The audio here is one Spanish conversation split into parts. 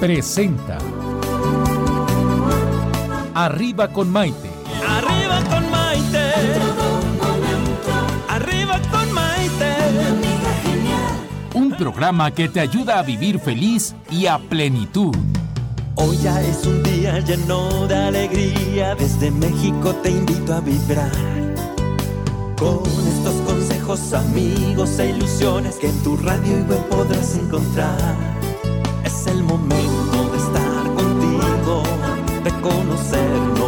Presenta Arriba con Maite. Arriba con Maite. Arriba con Maite. Un programa que te ayuda a vivir feliz y a plenitud. Hoy ya es un día lleno de alegría. Desde México te invito a vibrar. Con estos consejos, amigos e ilusiones que en tu radio y web podrás encontrar. Es el momento de estar contigo, de conocernos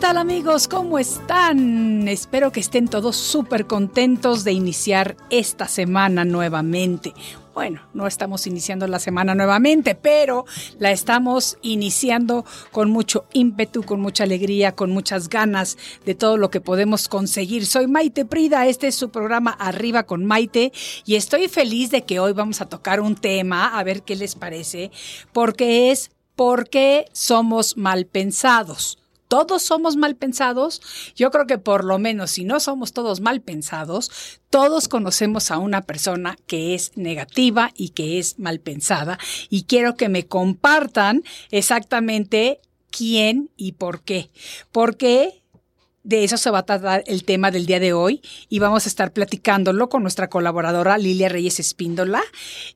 tal amigos? ¿Cómo están? Espero que estén todos súper contentos de iniciar esta semana nuevamente. Bueno, no estamos iniciando la semana nuevamente, pero la estamos iniciando con mucho ímpetu, con mucha alegría, con muchas ganas de todo lo que podemos conseguir. Soy Maite Prida, este es su programa Arriba con Maite y estoy feliz de que hoy vamos a tocar un tema, a ver qué les parece, porque es ¿por qué somos mal pensados? Todos somos mal pensados, yo creo que por lo menos si no somos todos mal pensados, todos conocemos a una persona que es negativa y que es mal pensada y quiero que me compartan exactamente quién y por qué. Porque de eso se va a tratar el tema del día de hoy y vamos a estar platicándolo con nuestra colaboradora Lilia Reyes Espíndola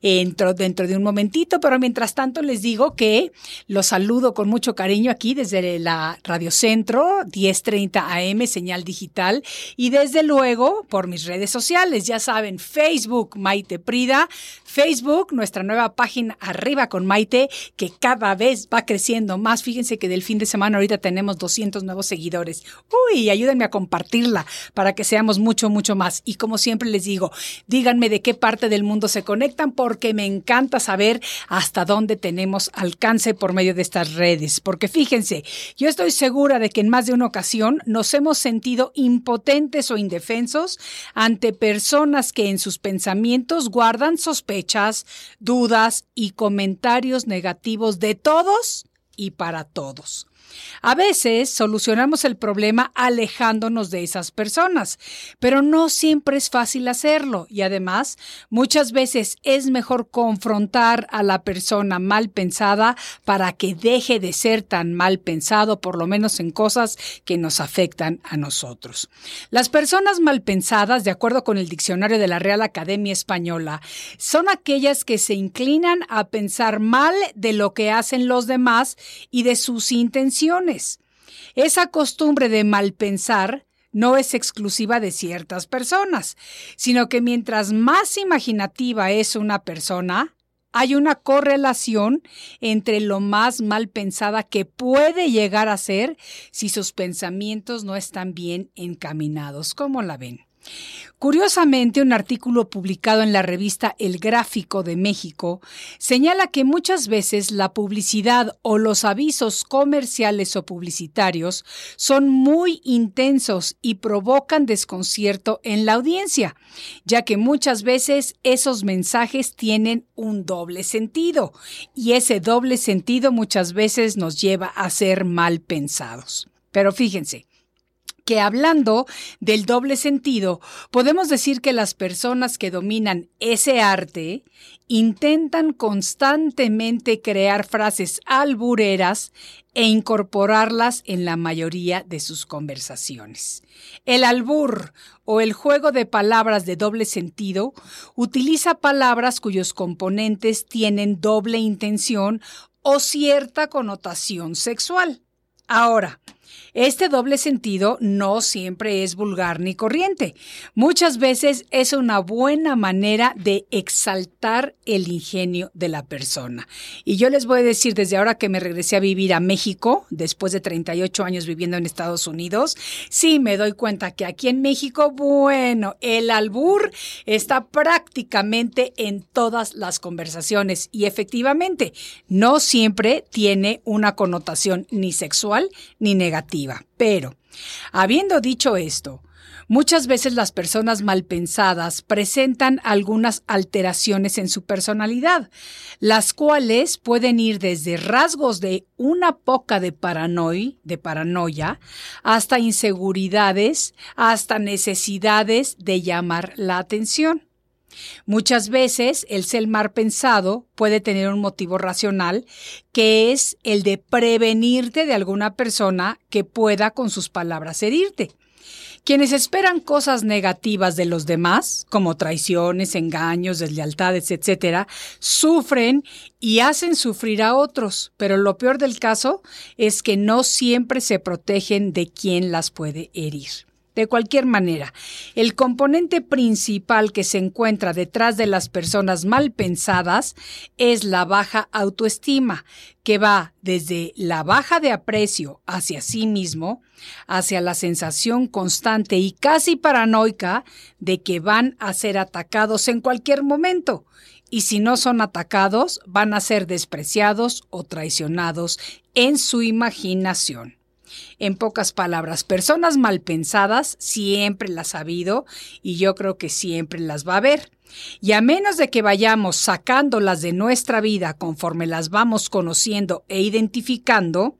dentro, dentro de un momentito, pero mientras tanto les digo que los saludo con mucho cariño aquí desde la Radio Centro 1030 AM, señal digital, y desde luego por mis redes sociales, ya saben, Facebook Maite Prida, Facebook, nuestra nueva página Arriba con Maite, que cada vez va creciendo más. Fíjense que del fin de semana ahorita tenemos 200 nuevos seguidores. Uy, ayúdenme a compartirla para que seamos mucho, mucho más. Y como siempre les digo, díganme de qué parte del mundo se conectan porque me encanta saber hasta dónde tenemos alcance por medio de estas redes. Porque fíjense, yo estoy segura de que en más de una ocasión nos hemos sentido impotentes o indefensos ante personas que en sus pensamientos guardan sospechas, dudas y comentarios negativos de todos y para todos. A veces solucionamos el problema alejándonos de esas personas, pero no siempre es fácil hacerlo y además muchas veces es mejor confrontar a la persona mal pensada para que deje de ser tan mal pensado, por lo menos en cosas que nos afectan a nosotros. Las personas mal pensadas, de acuerdo con el diccionario de la Real Academia Española, son aquellas que se inclinan a pensar mal de lo que hacen los demás y de sus intenciones. Esa costumbre de mal pensar no es exclusiva de ciertas personas, sino que mientras más imaginativa es una persona, hay una correlación entre lo más mal pensada que puede llegar a ser si sus pensamientos no están bien encaminados. ¿Cómo la ven? Curiosamente, un artículo publicado en la revista El Gráfico de México señala que muchas veces la publicidad o los avisos comerciales o publicitarios son muy intensos y provocan desconcierto en la audiencia, ya que muchas veces esos mensajes tienen un doble sentido y ese doble sentido muchas veces nos lleva a ser mal pensados. Pero fíjense, que hablando del doble sentido, podemos decir que las personas que dominan ese arte intentan constantemente crear frases albureras e incorporarlas en la mayoría de sus conversaciones. El albur o el juego de palabras de doble sentido utiliza palabras cuyos componentes tienen doble intención o cierta connotación sexual. Ahora, este doble sentido no siempre es vulgar ni corriente. Muchas veces es una buena manera de exaltar el ingenio de la persona. Y yo les voy a decir, desde ahora que me regresé a vivir a México, después de 38 años viviendo en Estados Unidos, sí me doy cuenta que aquí en México, bueno, el albur está prácticamente en todas las conversaciones y efectivamente no siempre tiene una connotación ni sexual ni negativa. Pero, habiendo dicho esto, muchas veces las personas mal pensadas presentan algunas alteraciones en su personalidad, las cuales pueden ir desde rasgos de una poca de de paranoia, hasta inseguridades, hasta necesidades de llamar la atención. Muchas veces el ser mal pensado puede tener un motivo racional, que es el de prevenirte de alguna persona que pueda con sus palabras herirte. Quienes esperan cosas negativas de los demás, como traiciones, engaños, deslealtades, etc., sufren y hacen sufrir a otros, pero lo peor del caso es que no siempre se protegen de quien las puede herir. De cualquier manera, el componente principal que se encuentra detrás de las personas mal pensadas es la baja autoestima, que va desde la baja de aprecio hacia sí mismo, hacia la sensación constante y casi paranoica de que van a ser atacados en cualquier momento, y si no son atacados, van a ser despreciados o traicionados en su imaginación. En pocas palabras, personas mal pensadas siempre las ha habido y yo creo que siempre las va a haber. Y a menos de que vayamos sacándolas de nuestra vida conforme las vamos conociendo e identificando,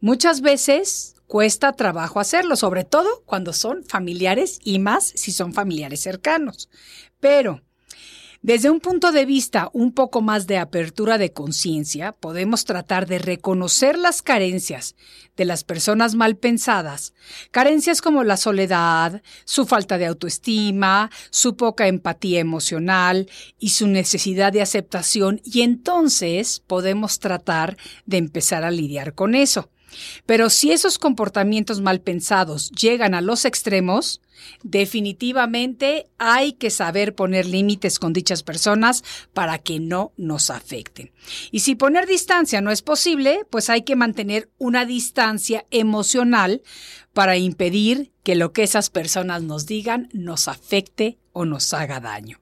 muchas veces cuesta trabajo hacerlo, sobre todo cuando son familiares y más si son familiares cercanos. Pero desde un punto de vista un poco más de apertura de conciencia, podemos tratar de reconocer las carencias de las personas mal pensadas, carencias como la soledad, su falta de autoestima, su poca empatía emocional y su necesidad de aceptación, y entonces podemos tratar de empezar a lidiar con eso. Pero si esos comportamientos mal pensados llegan a los extremos, definitivamente hay que saber poner límites con dichas personas para que no nos afecten. Y si poner distancia no es posible, pues hay que mantener una distancia emocional para impedir que lo que esas personas nos digan nos afecte o nos haga daño.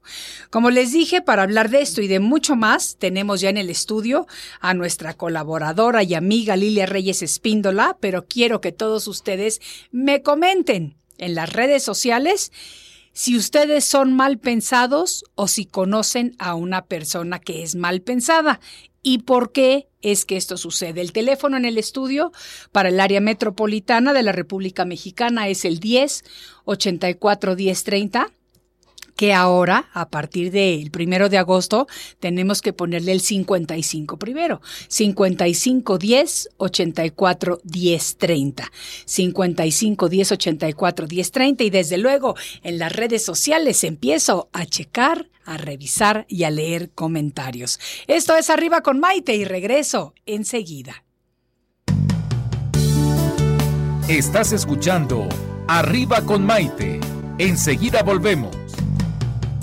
Como les dije, para hablar de esto y de mucho más, tenemos ya en el estudio a nuestra colaboradora y amiga Lilia Reyes Espíndola, pero quiero que todos ustedes me comenten en las redes sociales si ustedes son mal pensados o si conocen a una persona que es mal pensada y por qué es que esto sucede. El teléfono en el estudio para el área metropolitana de la República Mexicana es el 10 84 10 30 que ahora, a partir del primero de agosto, tenemos que ponerle el 55 primero. 55 10 84 10 30. 55 10 84 10 30. Y desde luego, en las redes sociales empiezo a checar, a revisar y a leer comentarios. Esto es Arriba con Maite y regreso enseguida. Estás escuchando Arriba con Maite. Enseguida volvemos.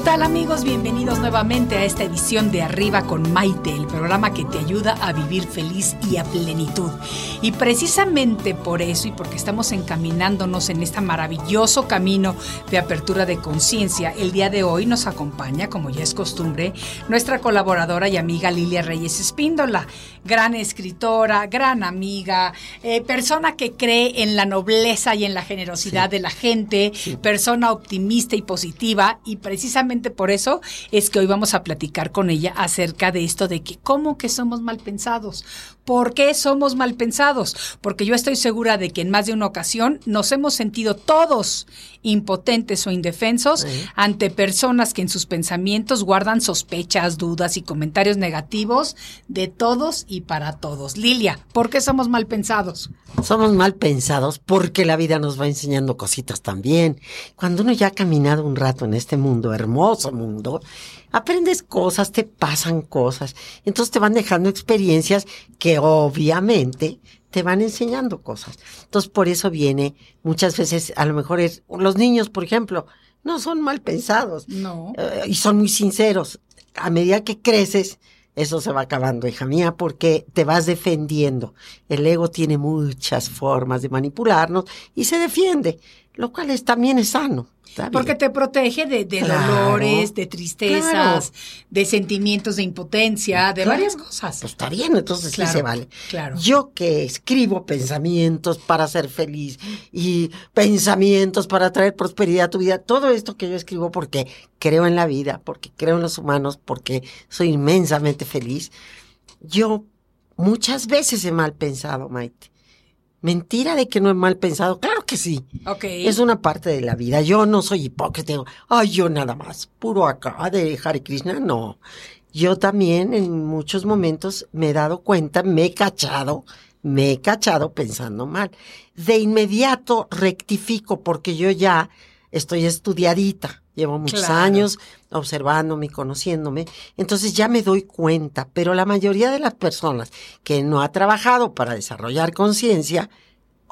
tal amigos? Bienvenidos nuevamente a esta edición de Arriba con Maite, el programa que te ayuda a vivir feliz y a plenitud. Y precisamente por eso y porque estamos encaminándonos en este maravilloso camino de apertura de conciencia, el día de hoy nos acompaña, como ya es costumbre, nuestra colaboradora y amiga Lilia Reyes Espíndola, gran escritora, gran amiga, eh, persona que cree en la nobleza y en la generosidad de la gente, persona optimista y positiva y precisamente por eso es que hoy vamos a platicar con ella acerca de esto de que cómo que somos mal pensados. ¿Por qué somos mal pensados? Porque yo estoy segura de que en más de una ocasión nos hemos sentido todos impotentes o indefensos ante personas que en sus pensamientos guardan sospechas, dudas y comentarios negativos de todos y para todos. Lilia, ¿por qué somos mal pensados? Somos mal pensados porque la vida nos va enseñando cositas también. Cuando uno ya ha caminado un rato en este mundo, hermoso mundo, aprendes cosas, te pasan cosas. Entonces te van dejando experiencias que obviamente te van enseñando cosas. Entonces por eso viene muchas veces, a lo mejor es, los niños, por ejemplo, no son mal pensados. No. Eh, y son muy sinceros. A medida que creces, eso se va acabando, hija mía, porque te vas defendiendo. El ego tiene muchas formas de manipularnos y se defiende, lo cual es, también es sano. Porque te protege de, de dolores, de tristezas, de sentimientos de impotencia, de varias cosas. Pues está bien, entonces sí se vale. Claro. Yo que escribo pensamientos para ser feliz y pensamientos para traer prosperidad a tu vida, todo esto que yo escribo porque creo en la vida, porque creo en los humanos, porque soy inmensamente feliz, yo muchas veces he mal pensado, Maite. Mentira de que no he mal pensado. Claro que sí. Ok. Es una parte de la vida. Yo no soy hipócrita. Ay, yo nada más. Puro acá de Hare Krishna. No. Yo también en muchos momentos me he dado cuenta, me he cachado, me he cachado pensando mal. De inmediato rectifico porque yo ya estoy estudiadita. Llevo muchos Claro. años observándome y conociéndome. Entonces ya me doy cuenta, pero la mayoría de las personas que no ha trabajado para desarrollar conciencia,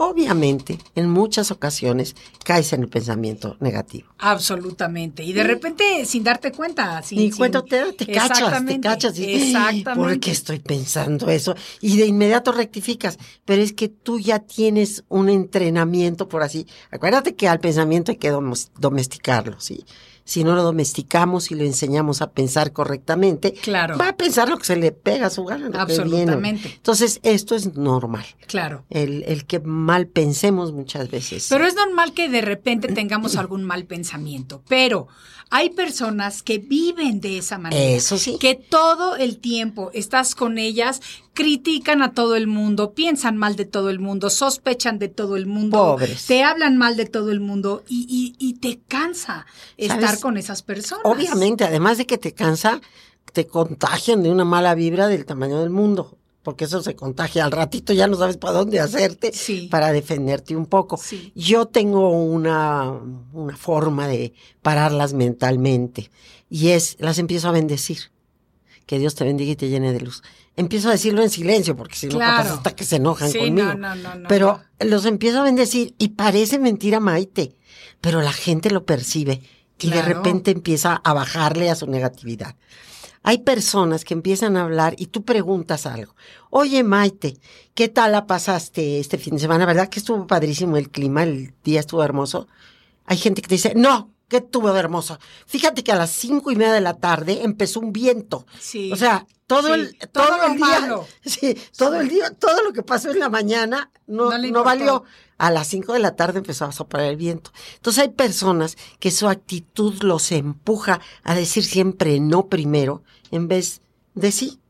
obviamente en muchas ocasiones caes en el pensamiento negativo. Absolutamente. Y de repente, sin darte cuenta, sin, Ni cuenta te, te cachas, te cachas. Y, Exactamente. ¿Por qué estoy pensando eso? Y de inmediato rectificas. Pero es que tú ya tienes un entrenamiento por así. Acuérdate que al pensamiento hay que domes- domesticarlo, ¿sí? Si no lo domesticamos y lo enseñamos a pensar correctamente, Claro. va a pensar lo que se le pega a su gana. Absolutamente. Entonces, esto es normal. Claro. El, el que mal pensemos muchas veces. Pero es normal que de repente tengamos algún mal pensamiento, pero hay personas que viven de esa manera. Eso sí. Que todo el tiempo estás con ellas, critican a todo el mundo, piensan mal de todo el mundo, sospechan de todo el mundo, Pobres. te hablan mal de todo el mundo y, y- y te cansa estar con esas personas. Obviamente, además de que te cansa, te contagian de una mala vibra del tamaño del mundo. Porque eso se contagia. Al ratito ya no sabes para dónde hacerte Sí. para defenderte un poco. Sí. Yo tengo una, una forma de pararlas mentalmente. Y es, las empiezo a bendecir. Que Dios te bendiga y te llene de luz. Empiezo a decirlo en silencio, porque si no, Claro. capaz hasta que se enojan Sí, conmigo. no, no, no, no, Pero los empiezo a bendecir y parece mentira Maite, pero la gente lo percibe y de repente empieza a bajarle a su negatividad. Hay personas que empiezan a hablar y tú preguntas algo. Oye, Maite, ¿qué tal la pasaste este fin de semana? ¿Verdad que estuvo padrísimo el clima? El día estuvo hermoso. Hay gente que te dice, no, que estuvo de hermoso. Fíjate que a las cinco y media de la tarde empezó un viento. Sí. O sea, todo Sí, el, todo el día, malo. sí, todo el día, todo lo que pasó en la mañana no, No valió. A las cinco de la tarde empezó a soplar el viento. Entonces hay personas que su actitud los empuja a decir siempre no primero en vez de sí.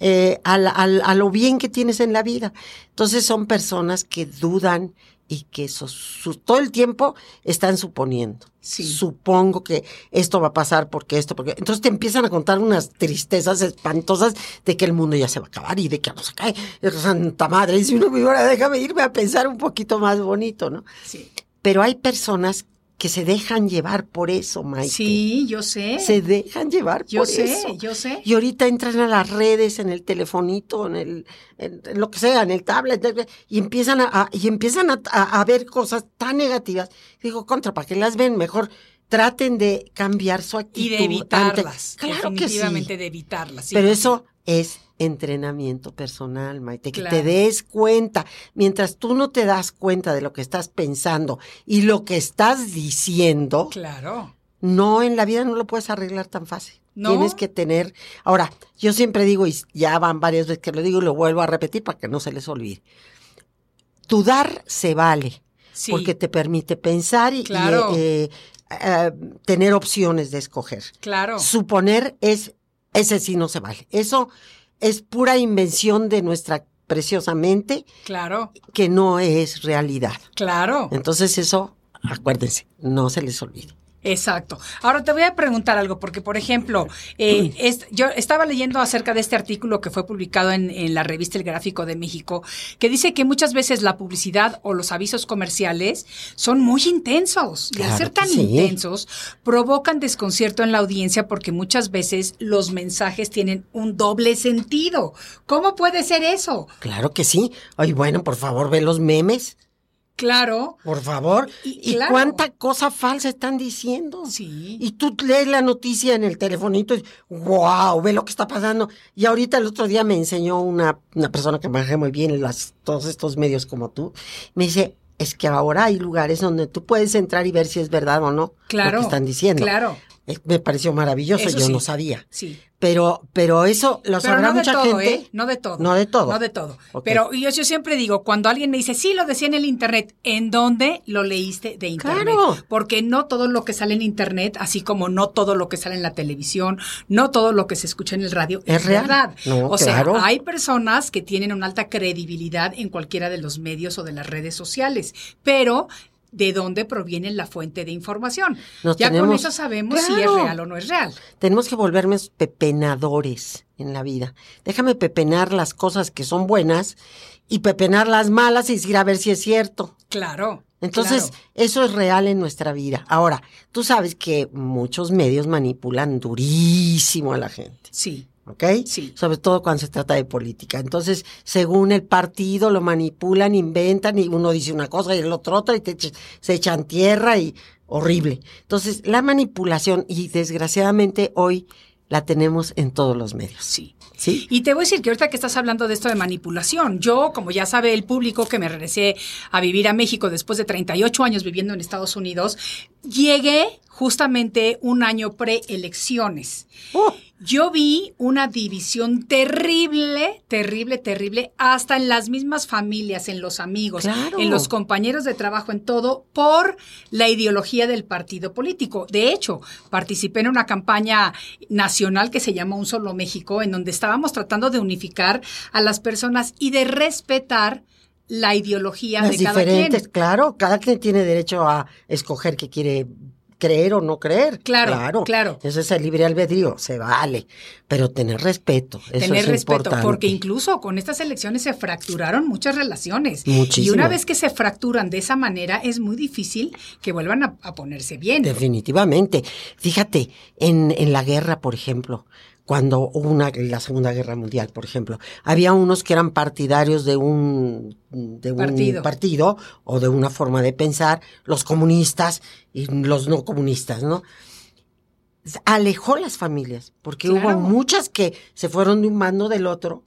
eh, al- a lo bien que tienes en la vida. Entonces son personas que dudan y que so- su- todo el tiempo están suponiendo. Sí. Supongo que esto va a pasar porque esto, porque. Entonces te empiezan a contar unas tristezas espantosas de que el mundo ya se va a acabar y de que no se cae. Santa madre, y si uno me déjame irme a pensar un poquito más bonito, ¿no? Sí. Pero hay personas que se dejan llevar por eso, Maite. Sí, yo sé. Se dejan llevar Yo por sé, eso. yo sé. Y ahorita entran a las redes, en el telefonito, en el, en, en lo que sea, en el tablet, y empiezan a, a- y empiezan a, a- a ver cosas tan negativas. Digo, contra, ¿para qué las ven? Mejor traten de cambiar su actitud. Y de ante- evitarlas. Claro que sí. definitivamente de evitarlas. sí, Pero eso es entrenamiento personal, Maite, que Claro. te des cuenta. Mientras tú no te das cuenta de lo que estás pensando y lo que estás diciendo, Claro. no en la vida no lo puedes arreglar tan fácil. ¿No? Tienes que tener. Ahora, yo siempre digo, y ya van varias veces que lo digo y lo vuelvo a repetir para que no se les olvide. Tu dar se vale, Sí. porque te permite pensar y, eh, eh, tener opciones de escoger. Claro. Suponer es, ese sí no se vale. Eso es pura invención de nuestra preciosa mente Claro. que no es realidad. Claro. Entonces eso, acuérdense, no se les olvide. Exacto. Ahora te voy a preguntar algo, porque por ejemplo, eh, es- yo estaba leyendo acerca de este artículo que fue publicado en, en la revista El Gráfico de México, que dice que muchas veces la publicidad o los avisos comerciales son muy intensos y al ser tan sí. intensos provocan desconcierto en la audiencia porque muchas veces los mensajes tienen un doble sentido. ¿Cómo puede ser eso? Claro que sí. Ay, bueno, por favor, ve los memes. Claro. Por favor. Y- ¿Y, claro. cuánta cosa falsa están diciendo? Sí. Y tú lees la noticia en el telefonito y wow, ve lo que está pasando. Y ahorita el otro día me enseñó una, una persona que maneja muy bien las, todos estos medios como tú. Me dice, es que ahora hay lugares donde tú puedes entrar y ver si es verdad o no Claro. lo que están diciendo. Claro. Me pareció maravilloso, Eso yo sí. no sabía. Sí. Pero, pero eso lo Pero sabrá no de mucha todo, gente. ¿eh? No de todo. No de todo. No de todo. Pero yo, yo siempre digo, cuando alguien me dice, sí, lo decía en el Internet, ¿en dónde lo leíste de Internet? Claro. Porque no todo lo que sale en Internet, así como no todo lo que sale en la televisión, no todo lo que se escucha en el radio es, Es real. verdad. No, o claro. sea, hay personas que tienen una alta credibilidad en cualquiera de los medios o de las redes sociales, pero... ¿De dónde proviene la fuente de información? Nos ya con eso sabemos si es real o no es real. Tenemos que volvernos pepenadores en la vida. Déjame pepenar las cosas que son buenas y pepenar las malas y decir a ver si es cierto. Claro. Entonces, claro. eso es real en nuestra vida. Ahora, tú sabes que muchos medios manipulan durísimo a la gente. Sí. ¿Ok? Sí. Sobre todo cuando se trata de política. Entonces, según el partido, lo manipulan, inventan y uno dice una cosa y el otro otra y te echa- se echan tierra y horrible. Entonces, la manipulación, y desgraciadamente hoy la tenemos en todos los medios. Sí. ¿Sí? Y te voy a decir que ahorita que estás hablando de esto de manipulación, yo, como ya sabe el público que me regresé a vivir a México después de 38 años viviendo en Estados Unidos, llegué justamente un año preelecciones. Oh, Yo vi una división terrible, terrible, terrible, hasta en las mismas familias, en los amigos, Claro. en los compañeros de trabajo, en todo, por la ideología del partido político. De hecho, participé en una campaña nacional que se llama Un Solo México, en donde estábamos tratando de unificar a las personas y de respetar la ideología las de cada diferentes, quien. claro, cada quien tiene derecho a escoger qué quiere creer o no creer. Claro, claro. Eso es el libre albedrío, se vale. Pero tener respeto, eso Tener es respeto, importante. porque incluso con estas elecciones se fracturaron muchas relaciones. Muchísimo. Y una vez que se fracturan de esa manera, es muy difícil que vuelvan a, a ponerse bien. Definitivamente. Fíjate, en, en la guerra, por ejemplo, cuando hubo una, la Segunda Guerra Mundial, por ejemplo, había unos que eran partidarios de un, de un Partido. partido o de una forma de pensar, los comunistas y los no comunistas, ¿no? Alejó las familias, porque Claro. hubo muchas que se fueron de un bando del otro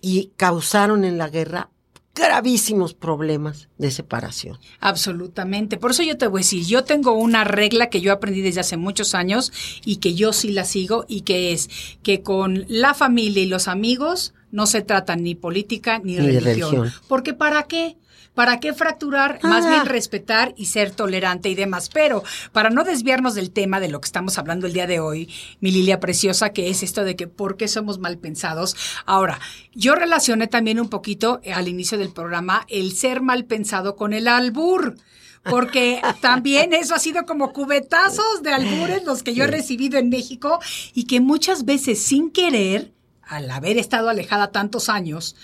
y causaron en la guerra gravísimos problemas de separación. Absolutamente. Por eso yo te voy a decir, yo tengo una regla que yo aprendí desde hace muchos años y que yo sí la sigo y que es que con la familia y los amigos no se trata ni política ni, Ni de religión. religión. Porque ¿para qué? ¿Para qué fracturar? Más Ah. bien respetar y ser tolerante y demás. Pero para no desviarnos del tema de lo que estamos hablando el día de hoy, mi Lilia preciosa, que es esto de que por qué somos mal pensados. Ahora, yo relacioné también un poquito eh, al inicio del programa el ser mal pensado con el albur. Porque también eso ha sido como cubetazos de albures los que yo he recibido en México y que muchas veces sin querer, al haber estado alejada tantos años,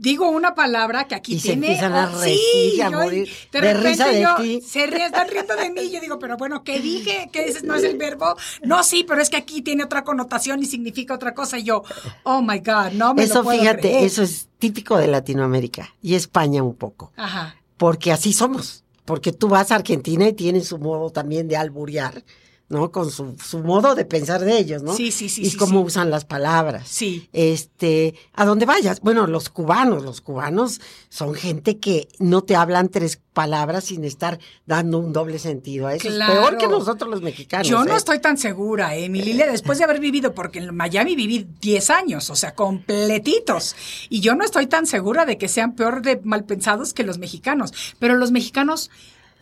digo una palabra que aquí Y se tiene. empiezan a reír, a yo- morir de, de repente risa de yo, ti. Se ríe, están riendo de mí. Yo digo, pero bueno, ¿qué dije? ¿Que ese no es el verbo? No, sí, pero es que aquí tiene otra connotación y significa otra cosa. Y yo, oh my God, no me Eso, lo puedo fíjate, creer. eso es típico de Latinoamérica y España un poco, Ajá. porque así somos. porque tú vas a Argentina y tienen su modo también de alburear, ¿no? Con su, su modo de pensar de ellos, ¿no? Sí, sí, sí, Y sí, cómo sí. usan las palabras. Sí. Este, a donde vayas. Bueno, los cubanos, los cubanos son gente que no te hablan tres palabras sin estar dando un doble sentido a eso. Es Claro. peor que nosotros los mexicanos. Yo no ¿eh? estoy tan segura, ¿eh? mi Lilia, después de haber vivido, porque en Miami viví 10 años, o sea, completitos. Y yo no estoy tan segura de que sean peor de malpensados que los mexicanos. Pero los mexicanos,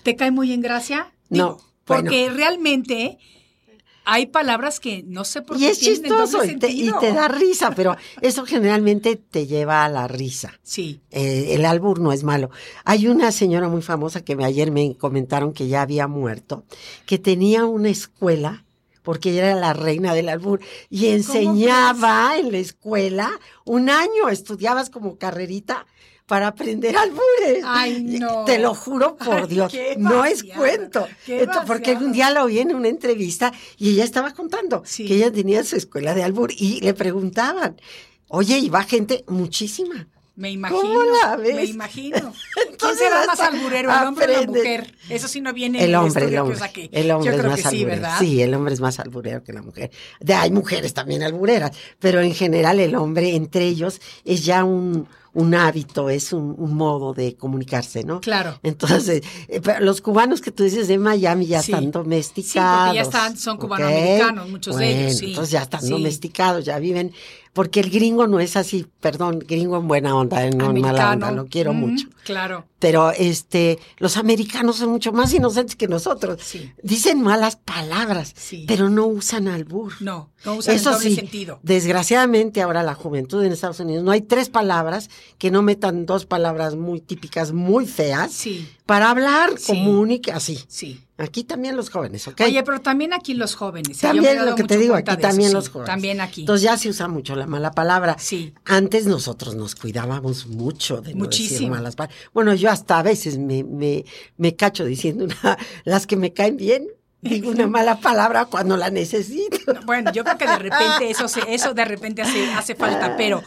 ¿te caen muy en gracia? No, Porque realmente hay palabras que no sé por Y qué es tienen el chistoso doble y te, y da risa, pero eso generalmente te lleva a la risa. Sí. Eh, el albur no es malo. Hay una señora muy famosa que ayer me comentaron que ya había muerto, que tenía una escuela, porque ella era la reina del albur, y enseñaba en la escuela un año, estudiabas como carrerita para aprender albures. Ay, no. Te lo juro por Ay, Dios, no es cuento. Esto, porque un día lo vi en una entrevista y ella estaba contando Sí. que ella tenía su escuela de albur y le preguntaban, oye, y va gente muchísima. Me imagino. ¿Cómo la ves? Me imagino. ¿Quién Entonces, será más alburero, el hombre o la mujer? Eso sí no viene en El hombre, el que hombre. yo saqué. El hombre yo es más que sí. Sí, el hombre es más alburero que la mujer. De, hay mujeres también albureras, pero en general el hombre entre ellos es ya un, un hábito, es un, un modo de comunicarse, ¿no? Claro. Entonces, eh, pero los cubanos que tú dices de Miami ya Sí. están domesticados. Sí, porque ya están- son cubanoamericanos, muchos de ellos, sí. Entonces ya están Sí. domesticados, ya viven, porque el gringo no es así, perdón, gringo en buena onda, eh, no en mala onda, lo quiero Mm, mucho. Claro. Pero este, los americanos son mucho más inocentes que nosotros. Sí. Dicen malas palabras, Sí. pero no usan albur. No, no usan Eso el doble sí, sentido. desgraciadamente ahora la juventud en Estados Unidos no hay tres palabras que no metan dos palabras muy típicas, muy feas, Sí. para hablar común y así. Sí. Aquí también los jóvenes, ¿ok? Oye, pero también aquí los jóvenes. ¿eh? Yo me he también lo que te digo, aquí eso, también sí, los jóvenes. También aquí. Entonces ya se usa mucho la mala palabra. Sí. Antes nosotros nos cuidábamos mucho de no decir malas palabras. Bueno, yo hasta a veces me, me, me cacho diciendo una, las que me caen bien, digo una mala palabra cuando la necesito. Bueno, yo creo que de repente eso se- eso de repente hace, hace falta, pero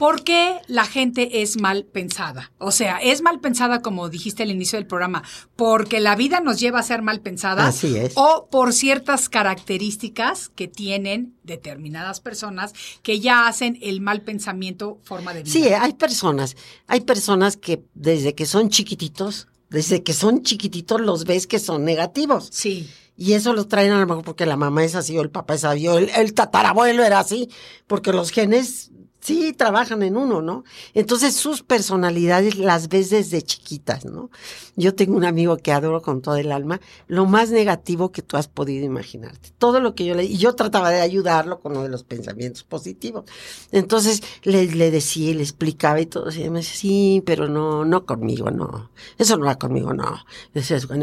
¿por qué la gente es mal pensada? O sea, es mal pensada como dijiste al inicio del programa, porque la vida nos lleva a ser mal pensadas Así es. o por ciertas características que tienen determinadas personas que ya hacen el mal pensamiento forma de vida. Sí, hay personas, hay personas que desde que son chiquititos, desde que son chiquititos los ves que son negativos. Sí. Y eso lo traen a lo mejor porque la mamá es así o el papá es así o el, el tatarabuelo era así, porque los genes sí trabajan en uno, ¿no? Entonces sus personalidades las ves desde chiquitas, ¿no? Yo tengo un amigo que adoro con todo el alma, lo más negativo que tú has podido imaginarte. Todo lo que yo le... Y yo trataba de ayudarlo con lo de los pensamientos positivos. Entonces le, le decía le explicaba y todo. Y me decía, sí, pero no, no conmigo, no. Eso no va conmigo, no.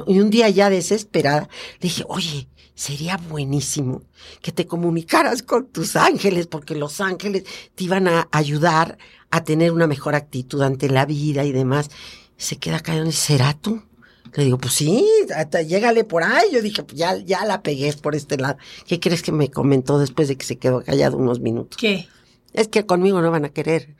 Y un día ya desesperada, le dije, oye, sería buenísimo que te comunicaras con tus ángeles, porque los ángeles te iban a ayudar a tener una mejor actitud ante la vida y demás. Se queda callado ¿será tú? Le digo, pues sí, hasta llégale por ahí. Yo dije, pues ya, ya la pegué por este lado. ¿Qué crees que me comentó después de que se quedó callado unos minutos? ¿Qué? Es que conmigo no van a querer.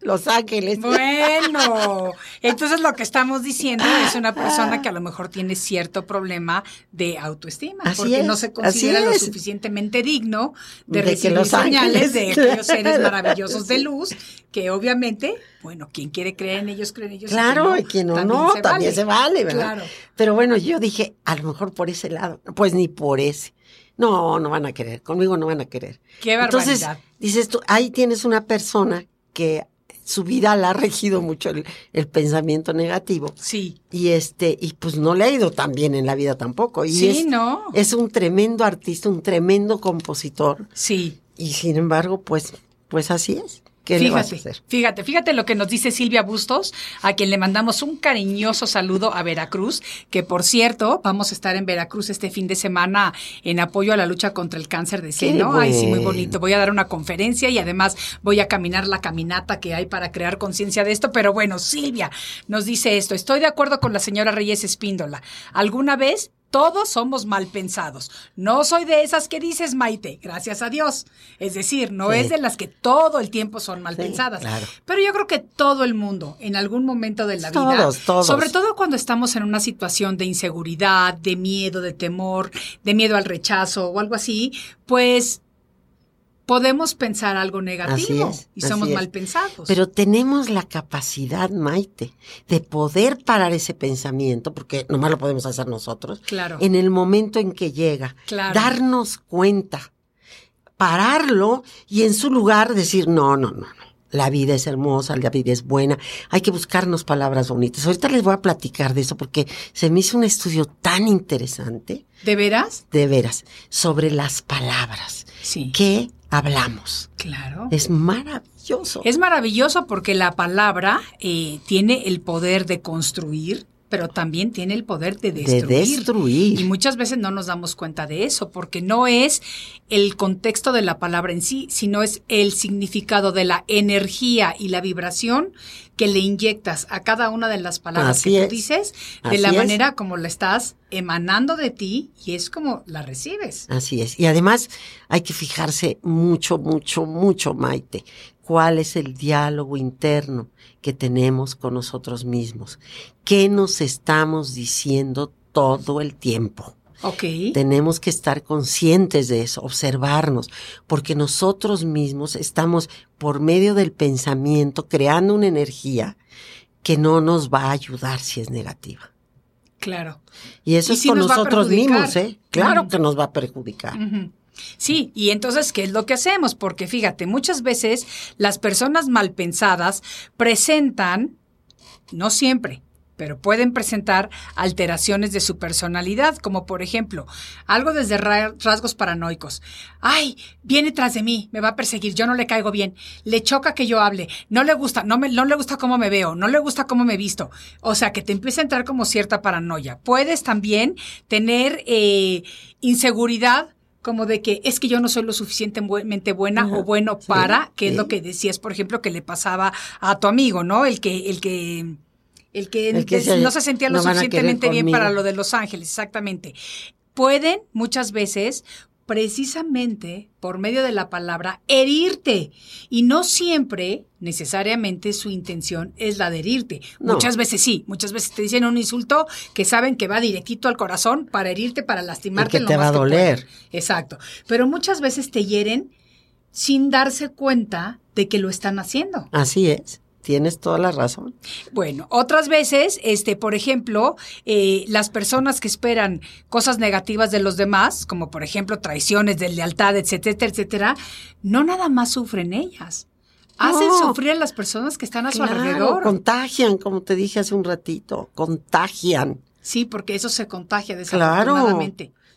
Los ángeles. Bueno, entonces lo que estamos diciendo es una persona que a lo mejor tiene cierto problema de autoestima, Así porque no es, se considera lo suficientemente digno de, recibir los señales ángeles- de aquellos seres maravillosos de luz, que obviamente, bueno, quien quiere creer en ellos, cree en ellos. Claro, y quien no, no, también se vale, ¿verdad? Claro. Pero bueno, yo dije, a lo mejor por ese lado, pues ni por ese. No, no van a querer, conmigo no van a querer. Qué Entonces, barbaridad. dices tú, ahí tienes una persona que su vida la ha regido mucho el, el pensamiento negativo. Sí, Y este, y pues no le ha ido tan bien en la vida tampoco. Y Sí, es, ¿no? es un tremendo artista, un tremendo compositor. sí. Y sin embargo, pues, pues así es. ¿Qué le vas a Fíjate, hacer? fíjate, fíjate lo que nos dice Silvia Bustos, a quien le mandamos un cariñoso saludo a Veracruz, que por cierto, vamos a estar en Veracruz este fin de semana en apoyo a la lucha contra el cáncer de seno. Ay, sí, muy bueno. bonito. Voy a dar una conferencia y además voy a caminar la caminata que hay para crear conciencia de esto. Pero bueno, Silvia nos dice esto. Estoy de acuerdo con la señora Reyes Espíndola. Alguna vez todos somos mal pensados. No soy de esas que dices, Maite, gracias a Dios. Es decir, no Sí. es de las que todo el tiempo son mal Sí, pensadas. claro. Pero yo creo que todo el mundo, en algún momento de la vida, Todos, todos. sobre todo cuando estamos en una situación de inseguridad, de miedo, de temor, de miedo al rechazo o algo así, pues podemos pensar algo negativo es, y somos mal pensados. Pero tenemos la capacidad, Maite, de poder parar ese pensamiento, porque nomás lo podemos hacer nosotros, Claro. en el momento en que llega. Claro. Darnos cuenta, pararlo y en su lugar decir, no, no, no, no. La vida es hermosa, la vida es buena. Hay que buscarnos palabras bonitas. Ahorita les voy a platicar de eso porque se me hizo un estudio tan interesante, ¿De veras? de veras, sobre las palabras. Sí. ¿Qué hablamos? Claro. Es maravilloso. Es maravilloso porque la palabra eh, tiene el poder de construir, pero también tiene el poder de destruir. destruir. Y muchas veces no nos damos cuenta de eso, porque no es el contexto de la palabra en sí, sino es el significado de la energía y la vibración que le inyectas a cada una de las palabras Así que es. tú dices, de Así la es. manera como la estás emanando de ti y es como la recibes. Así es. Y además hay que fijarse mucho, mucho, mucho, Maite, cuál es el diálogo interno que tenemos con nosotros mismos. ¿Qué nos estamos diciendo todo el tiempo? Ok. Tenemos que estar conscientes de eso, observarnos, porque nosotros mismos estamos por medio del pensamiento creando una energía que no nos va a ayudar si es negativa. Claro. Y eso Y es con nosotros mismos, ¿eh? Claro que nos va a perjudicar. Ujú. Sí, y entonces, ¿qué es lo que hacemos? Porque fíjate, muchas veces las personas mal pensadas presentan, no siempre, pero pueden presentar alteraciones de su personalidad, como por ejemplo, algo desde ra- rasgos paranoicos. Ay, viene tras de mí, me va a perseguir, yo no le caigo bien, le choca que yo hable, no le gusta, no, me, no le gusta cómo me veo, no le gusta cómo me visto. O sea, que te empieza a entrar como cierta paranoia. Puedes también tener eh, inseguridad como de que es que yo no soy lo suficientemente buena Ajá, o bueno sí, para, que es lo que decías, por ejemplo, que le pasaba a tu amigo, ¿no? El que, el que, el que, El que se- no se sentía lo no suficientemente bien para lo de Los Ángeles, exactamente. Pueden muchas veces precisamente por medio de la palabra herirte y no siempre necesariamente su intención es la de herirte. No. Muchas veces sí, muchas veces te dicen un insulto que saben que va directito al corazón para herirte, para lastimarte. que te va a doler. Exacto. Pero muchas veces te hieren sin darse cuenta de que lo están haciendo. Así es. Tienes toda la razón. Bueno, otras veces, este, por ejemplo, eh, las personas que esperan cosas negativas de los demás, como por ejemplo traiciones, deslealtad, etcétera, etcétera, no nada más sufren ellas. Hacen No. sufrir a las personas que están a su alrededor. contagian, como te dije hace un ratito, contagian. Sí, porque eso se contagia Claro.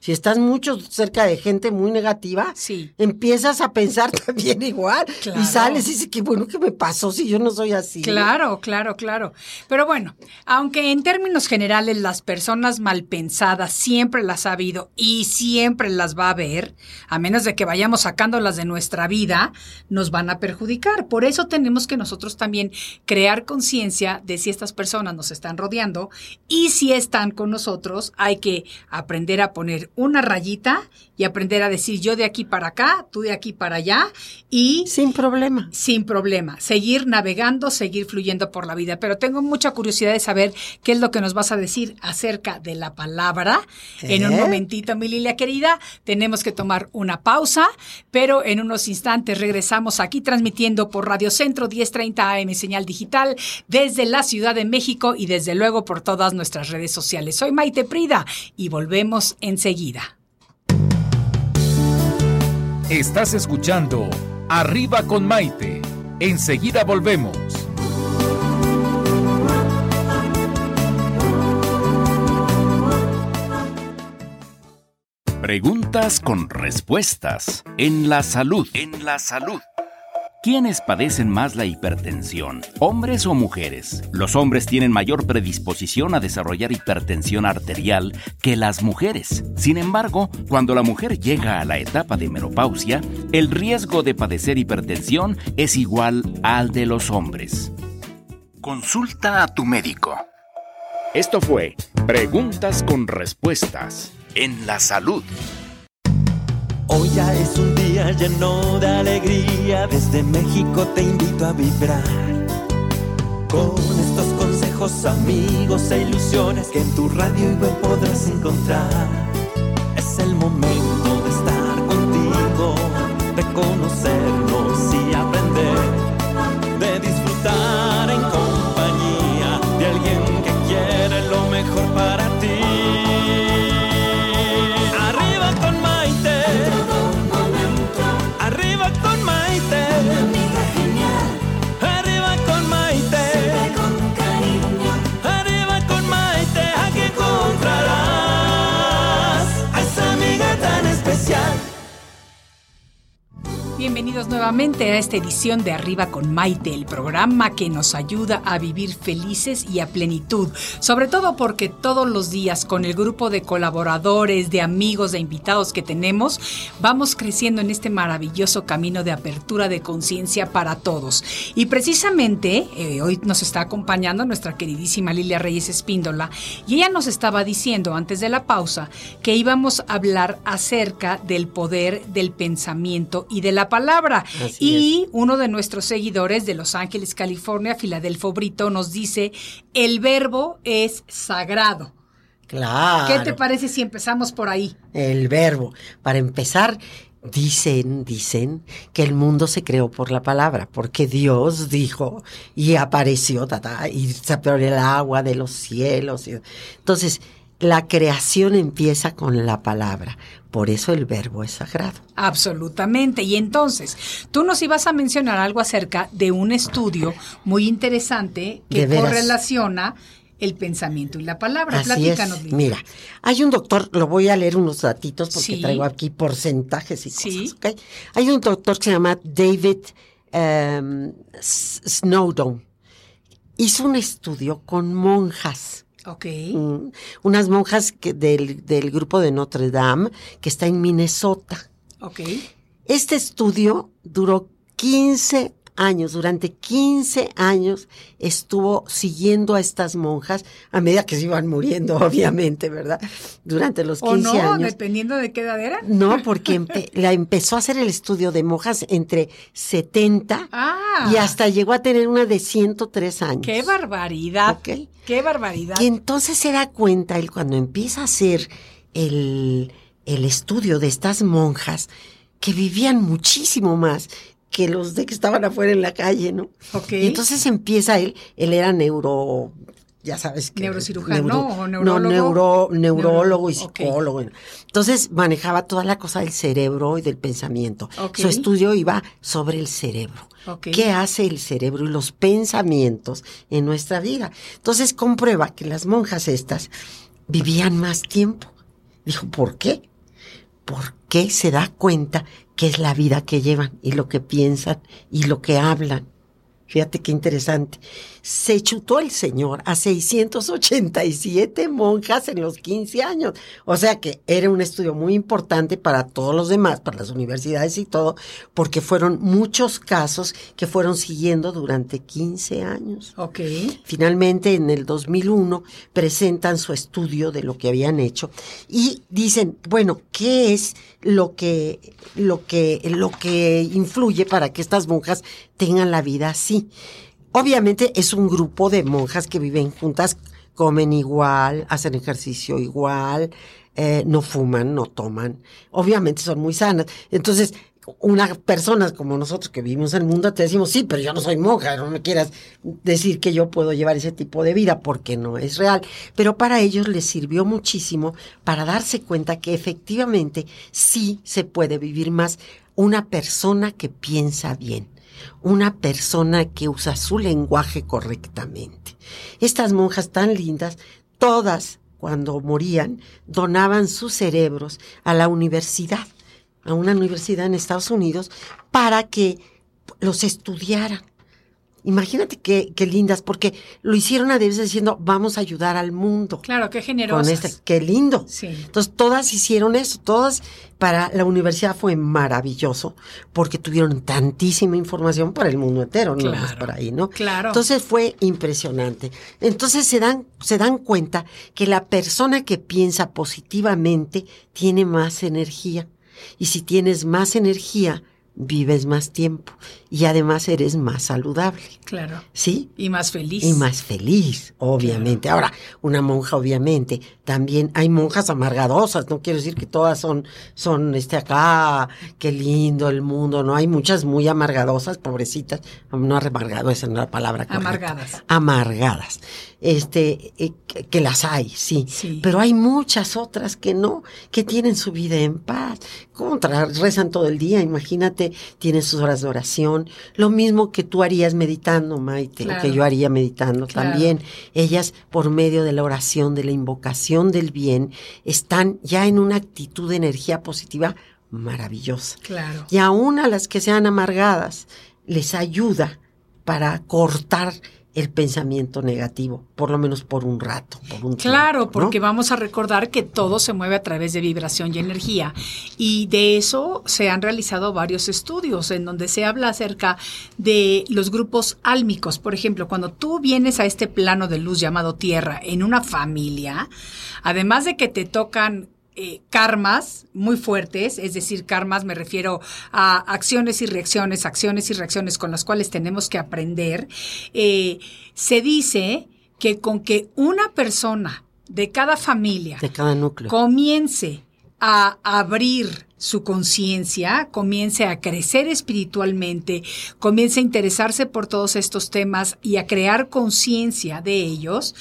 Si estás mucho cerca de gente muy negativa, Sí. empiezas a pensar también igual. Claro. Y sales y dices, qué bueno que me pasó si yo no soy así. Claro, claro, claro. Pero bueno, aunque en términos generales las personas mal pensadas siempre las ha habido y siempre las va a haber, a menos de que vayamos sacándolas de nuestra vida, nos van a perjudicar. Por eso tenemos que nosotros también crear conciencia de si estas personas nos están rodeando y si están con nosotros, hay que aprender a poner una rayita y aprender a decir yo de aquí para acá, tú de aquí para allá y Sin problema. sin problema, seguir navegando, seguir fluyendo por la vida. Pero tengo mucha curiosidad de saber qué es lo que nos vas a decir acerca de la palabra. En un ¿Eh? momentito, mi Lilia querida, tenemos que tomar una pausa, pero en unos instantes regresamos aquí transmitiendo por Radio Centro 1030 AM señal digital desde la Ciudad de México y desde luego por todas nuestras redes sociales. Soy Maite Prida y volvemos enseguida. Estás escuchando Arriba con Maite. Enseguida volvemos. Preguntas con respuestas. En la salud. En la salud. ¿Quiénes padecen más la hipertensión? ¿Hombres o mujeres? Los hombres tienen mayor predisposición a desarrollar hipertensión arterial que las mujeres. Sin embargo, cuando la mujer llega a la etapa de menopausia, el riesgo de padecer hipertensión es igual al de los hombres. Consulta a tu médico. Esto fue Preguntas con Respuestas en la Salud. Hoy ya es un día lleno de alegría, desde México te invito a vibrar. Con estos consejos, amigos e ilusiones que en tu radio y web podrás encontrar. Nuevamente a esta edición de Arriba con Maite, el programa que nos ayuda a vivir felices y a plenitud, sobre todo porque todos los días con el grupo de colaboradores, de amigos, de invitados que tenemos, vamos creciendo en este maravilloso camino de apertura de conciencia para todos. Y precisamente eh, hoy nos está acompañando nuestra queridísima Lilia Reyes Espíndola y ella nos estaba diciendo antes de la pausa que íbamos a hablar acerca del poder del pensamiento y de la palabra. Así y uno de nuestros seguidores de Los Ángeles, California, Filadelfo Brito, nos dice, el verbo es sagrado. Claro. ¿Qué te parece si empezamos por ahí? El verbo. Para empezar, dicen, dicen que el mundo se creó por la palabra, porque Dios dijo y apareció, ta, ta, y se abrió el agua de los cielos. y- Entonces, la creación empieza con la palabra. Por eso el verbo es sagrado. Absolutamente. Y entonces, tú nos ibas a mencionar algo acerca de un estudio muy interesante que correlaciona el pensamiento y la palabra. Así Platícanos, es. Mira, hay un doctor, lo voy a leer unos datitos porque Sí. traigo aquí porcentajes y Sí. cosas, ¿ok? Hay un doctor que se llama David em, Snowdon. Hizo un estudio con monjas. Ok. mm, unas monjas que del, del grupo de Notre Dame que está en Minnesota. Ok. Este estudio duró 15 años, durante 15 años estuvo siguiendo a estas monjas a medida que se iban muriendo, obviamente, ¿verdad? Durante los 15 O no, años. dependiendo de qué edad era. No, porque empe- la empezó a hacer el estudio de monjas entre 70 Ah. y hasta llegó a tener una de 103 años. ¡Qué barbaridad! ¡Qué barbaridad! Y entonces se da cuenta él cuando empieza a hacer el, el estudio de estas monjas que vivían muchísimo más que los de que estaban afuera en la calle, ¿no? Ok. Y entonces empieza él, él era neuro, ya sabes que Neurocirujano o no, neurólogo. neuro, neurólogo y Neuro- psicólogo. Entonces manejaba toda la cosa del cerebro y del pensamiento. Ok. Su estudio iba sobre el cerebro. Ok. ¿Qué hace el cerebro y los pensamientos en nuestra vida? Entonces comprueba que las monjas estas vivían más tiempo. Dijo, ¿por qué? Porque se da cuenta que es la vida que llevan y lo que piensan y lo que hablan. Fíjate qué interesante. Se chutó el señor a 687 monjas en los 15 años. O sea que era un estudio muy importante para todos los demás, para las universidades y todo, porque fueron muchos casos que fueron siguiendo durante 15 años. Ok. Finalmente, en el 2001, presentan su estudio de lo que habían hecho y dicen, bueno, ¿qué es lo que, lo que, lo que influye para que estas monjas tengan la vida así? Obviamente es un grupo de monjas que viven juntas, comen igual, hacen ejercicio igual, eh, no fuman, no toman. Obviamente son muy sanas. Entonces, una persona como nosotros que vivimos en el mundo te decimos, sí, pero yo no soy monja, no me quieras decir que yo puedo llevar ese tipo de vida porque no es real. Pero para ellos les sirvió muchísimo para darse cuenta que efectivamente sí se puede vivir más una persona que piensa bien, una persona que usa su lenguaje correctamente. Estas monjas tan lindas, todas cuando morían, donaban sus cerebros a la universidad a una universidad en Estados Unidos para que los estudiaran. Imagínate qué, qué lindas, porque lo hicieron a veces diciendo, vamos a ayudar al mundo. Claro, qué Con generosas. este, qué lindo. Sí. Entonces todas hicieron eso, todas para la universidad fue maravilloso porque tuvieron tantísima información para el mundo entero, no más para ahí, ¿no? claro. Entonces fue impresionante. Entonces se dan, se dan cuenta que la persona que piensa positivamente tiene más energía. Y si tienes más energía, vives más tiempo. Y además eres más saludable. Claro. ¿Sí? Y más feliz. Y más feliz, obviamente. Ahora, una monja, obviamente, también hay monjas amargadosas, no quiero decir que todas son, son, este, acá, qué lindo el mundo, no, hay muchas muy amargadosas, pobrecitas, no amargado, esa no es la palabra correcta. Amargadas. Amargadas. Este, eh, que, que las hay, sí. Sí. Pero hay muchas otras que no, que tienen su vida en paz. Contra, rezan todo el día, imagínate, tienen sus horas de oración. Lo mismo que tú harías meditando, Maite, o Claro. que yo haría meditando Claro. también. Ellas, por medio de la oración, de la invocación del bien, están ya en una actitud de energía positiva maravillosa. Claro. Y aún a las que sean amargadas, les ayuda para cortar el pensamiento negativo, por lo menos por un rato, por un Claro, tiempo, ¿no? porque vamos a recordar que todo se mueve a través de vibración y energía. Y de eso se han realizado varios estudios en donde se habla acerca de los grupos álmicos. Por ejemplo, cuando tú vienes a este plano de luz llamado Tierra en una familia, además de que te tocan eh, karmas muy fuertes, es decir, karmas me refiero a acciones y reacciones, acciones y reacciones con las cuales tenemos que aprender, eh, se dice que con que una persona de cada familia de cada núcleo. comience a abrir su conciencia, comience a crecer espiritualmente, comience a interesarse por todos estos temas y a crear conciencia de ellos,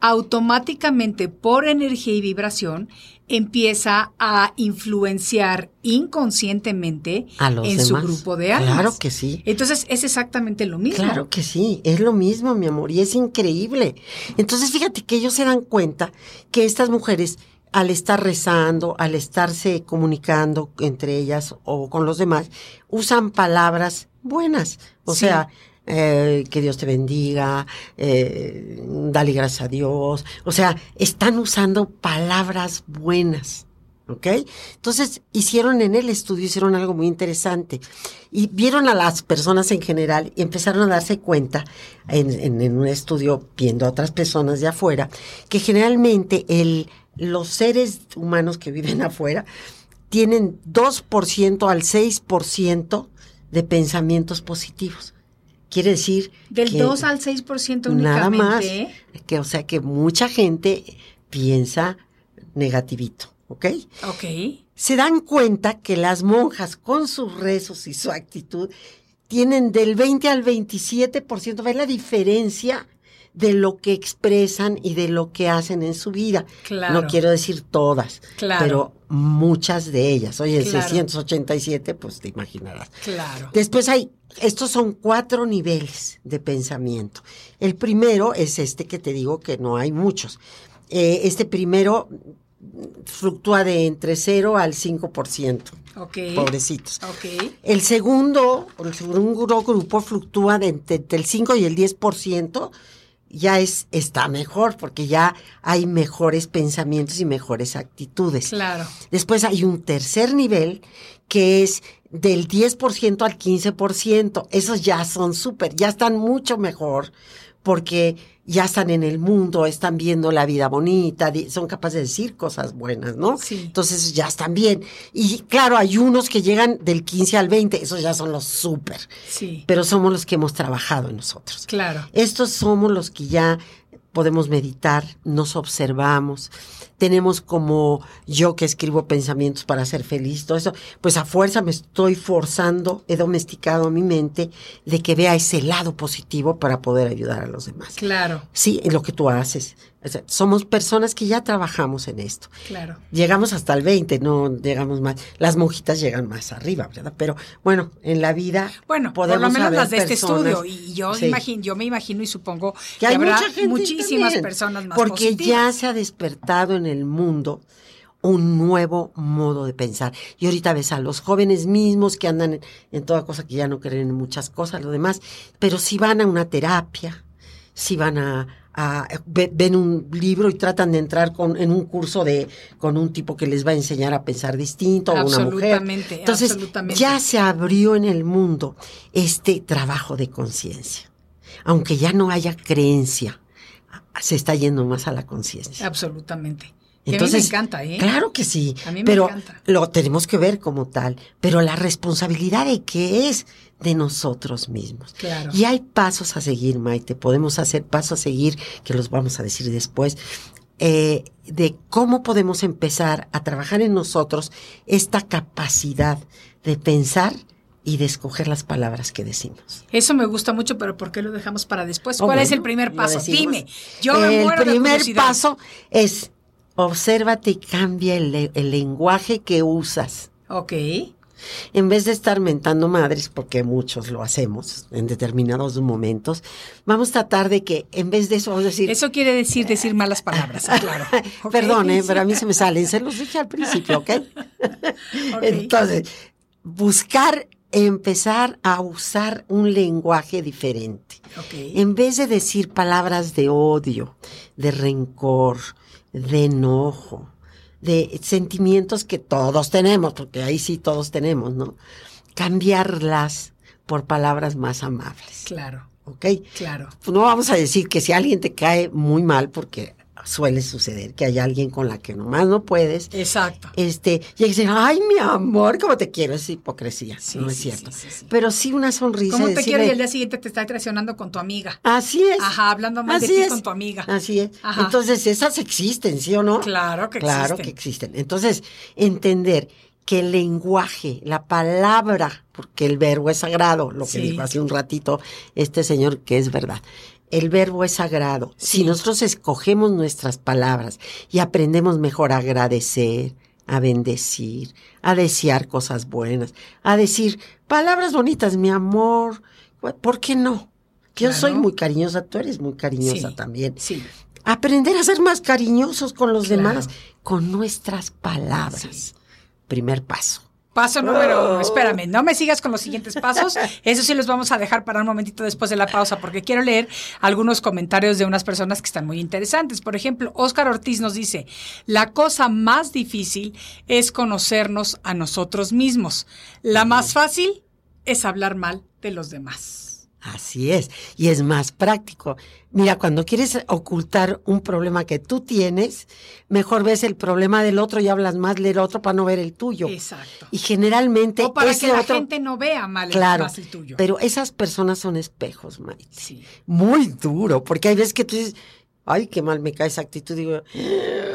automáticamente por energía y vibración empieza a influenciar inconscientemente a los en demás. su grupo de almas. Claro que sí. Entonces es exactamente lo mismo. Claro que sí, es lo mismo, mi amor, y es increíble. Entonces, fíjate que ellos se dan cuenta que estas mujeres, al estar rezando, al estarse comunicando entre ellas o con los demás, usan palabras buenas. O Sí. sea, eh, que Dios te bendiga, eh, dale gracias a Dios. O sea, están usando palabras buenas. ¿Ok? Entonces hicieron en el estudio, hicieron algo muy interesante y vieron a las personas en general y empezaron a darse cuenta en, un estudio viendo a otras personas de afuera que generalmente el, los seres humanos que viven afuera tienen 2% al 6% de pensamientos positivos. Quiere decir Del que 2 al 6% únicamente. nada más que o sea que mucha gente piensa negativito, ¿ok? Ok. se dan cuenta que las monjas con sus rezos y su actitud tienen del 20 al 27%, ¿ves la diferencia de lo que expresan y de lo que hacen en su vida? Claro. No quiero decir todas, Claro. pero muchas de ellas. Oye, el Claro. 687, pues te imaginarás. Claro. Después hay, estos son cuatro niveles de pensamiento. El primero es este que te digo que no hay muchos. Eh, este primero fluctúa de entre 0 al 5%. Ok. Pobrecitos. Ok. El segundo, el segundo grupo fluctúa de entre, entre el 5 y el 10%, ya es, está mejor, porque ya hay mejores pensamientos y mejores actitudes. Claro. Después hay un tercer nivel que es del 10% al 15%. Esos ya son súper, ya están mucho mejor porque ya están en el mundo, están viendo la vida bonita, son capaces de decir cosas buenas, ¿no? Sí. Entonces ya están bien. Y claro, hay unos que llegan del 15 al 20, esos ya son los súper. Sí. Pero somos los que hemos trabajado en nosotros. Claro. Estos somos los que ya podemos meditar, nos observamos, tenemos como yo que escribo pensamientos para ser feliz, todo eso, pues a fuerza me estoy forzando, he domesticado mi mente de que vea ese lado positivo para poder ayudar a los demás. Claro. Sí, en lo que tú haces. O sea, somos personas que ya trabajamos en esto. Claro. Llegamos hasta el 20, no llegamos más. Las monjitas llegan más arriba, ¿verdad? Pero bueno, en la vida Bueno, por lo menos las de este estudio. Y yo, Sí. imagino, yo me imagino y supongo que, que hay habrá mucha gente muchísimas también, personas más porque positivas. ya se ha despertado en el mundo un nuevo modo de pensar. Y ahorita ves a los jóvenes mismos que andan en, en toda cosa que ya no creen en muchas cosas, lo demás, pero si van a una terapia, si van a, a- ve- ven un libro y tratan de entrar con, en un curso de con un tipo que les va a enseñar a pensar distinto o una mujer. Absolutamente, Entonces, absolutamente. ya se abrió en el mundo este trabajo de conciencia. Aunque ya no haya creencia, se está yendo más a la conciencia. Absolutamente. Que Entonces, a mí me encanta, ¿eh? Claro que sí, A mí me pero encanta. lo tenemos que ver como tal, pero la responsabilidad de qué es de nosotros mismos. Claro. Y hay pasos a seguir, Maite, podemos hacer pasos a seguir, que los vamos a decir después, eh, de cómo podemos empezar a trabajar en nosotros esta capacidad de pensar y de escoger las palabras que decimos. Eso me gusta mucho, pero ¿por qué lo dejamos para después? Oh, ¿Cuál es el primer paso? Dime. Yo me el muero primer paso es obsérvate y cambia el, le- el lenguaje que usas. Ok. En vez de estar mentando madres, porque muchos lo hacemos en determinados momentos, vamos a tratar de que en vez de eso vamos a decir, Eso quiere decir decir malas palabras, claro. Ok. perdón, eh, pero a mí se me salen, se los dije al principio, ¿ok? Ok. Entonces, buscar empezar a usar un lenguaje diferente. Ok. En vez de decir palabras de odio, de rencor, de enojo, de sentimientos que todos tenemos, porque ahí sí todos tenemos, ¿no? Cambiarlas por palabras más amables, Claro, ¿ok? claro. Pues no vamos a decir que si alguien te cae muy mal, porque suele suceder que hay alguien con la que nomás no puedes, Exacto. este, y dicen, ay, mi amor, cómo te quiero, es hipocresía, Sí, no es sí, cierto. sí. Pero sí una sonrisa. ¿Cómo de te quiero y decirle, el día siguiente te está traicionando con tu amiga? Así es. Ajá, hablando de Así ti es. con tu amiga. Así es. Ajá. Entonces, esas existen, ¿sí o no? Claro que Claro existen. que existen. Entonces, entender que el lenguaje, la palabra, porque el verbo es sagrado, lo que dijo hace un ratito este señor, que es verdad. El verbo es sagrado. Sí. Si nosotros escogemos nuestras palabras y aprendemos mejor a agradecer, a bendecir, a desear cosas buenas, a decir palabras bonitas, mi amor, ¿por qué no? Yo Claro. soy muy cariñosa, tú eres muy cariñosa Sí, también. Sí. Aprender a ser más cariñosos con los Claro. demás, con nuestras palabras. Primer paso. Paso número, espérame, no me sigas con los siguientes pasos. Eso sí los vamos a dejar para un momentito después de la pausa, porque quiero leer algunos comentarios de unas personas que están muy interesantes. Por ejemplo, Óscar Ortiz nos dice: La cosa más difícil es conocernos a nosotros mismos. La más fácil es hablar mal de los demás. Así es. Y es más práctico. Mira, cuando quieres ocultar un problema que tú tienes, mejor ves el problema del otro y hablas más del otro para no ver el tuyo. Exacto. Y generalmente O para ese que la otro- gente no vea mal el- Claro, más el tuyo. pero esas personas son espejos, Maite. Sí. Muy duro, porque hay veces que tú dices, ay, qué mal me cae esa actitud. Digo, "Ah,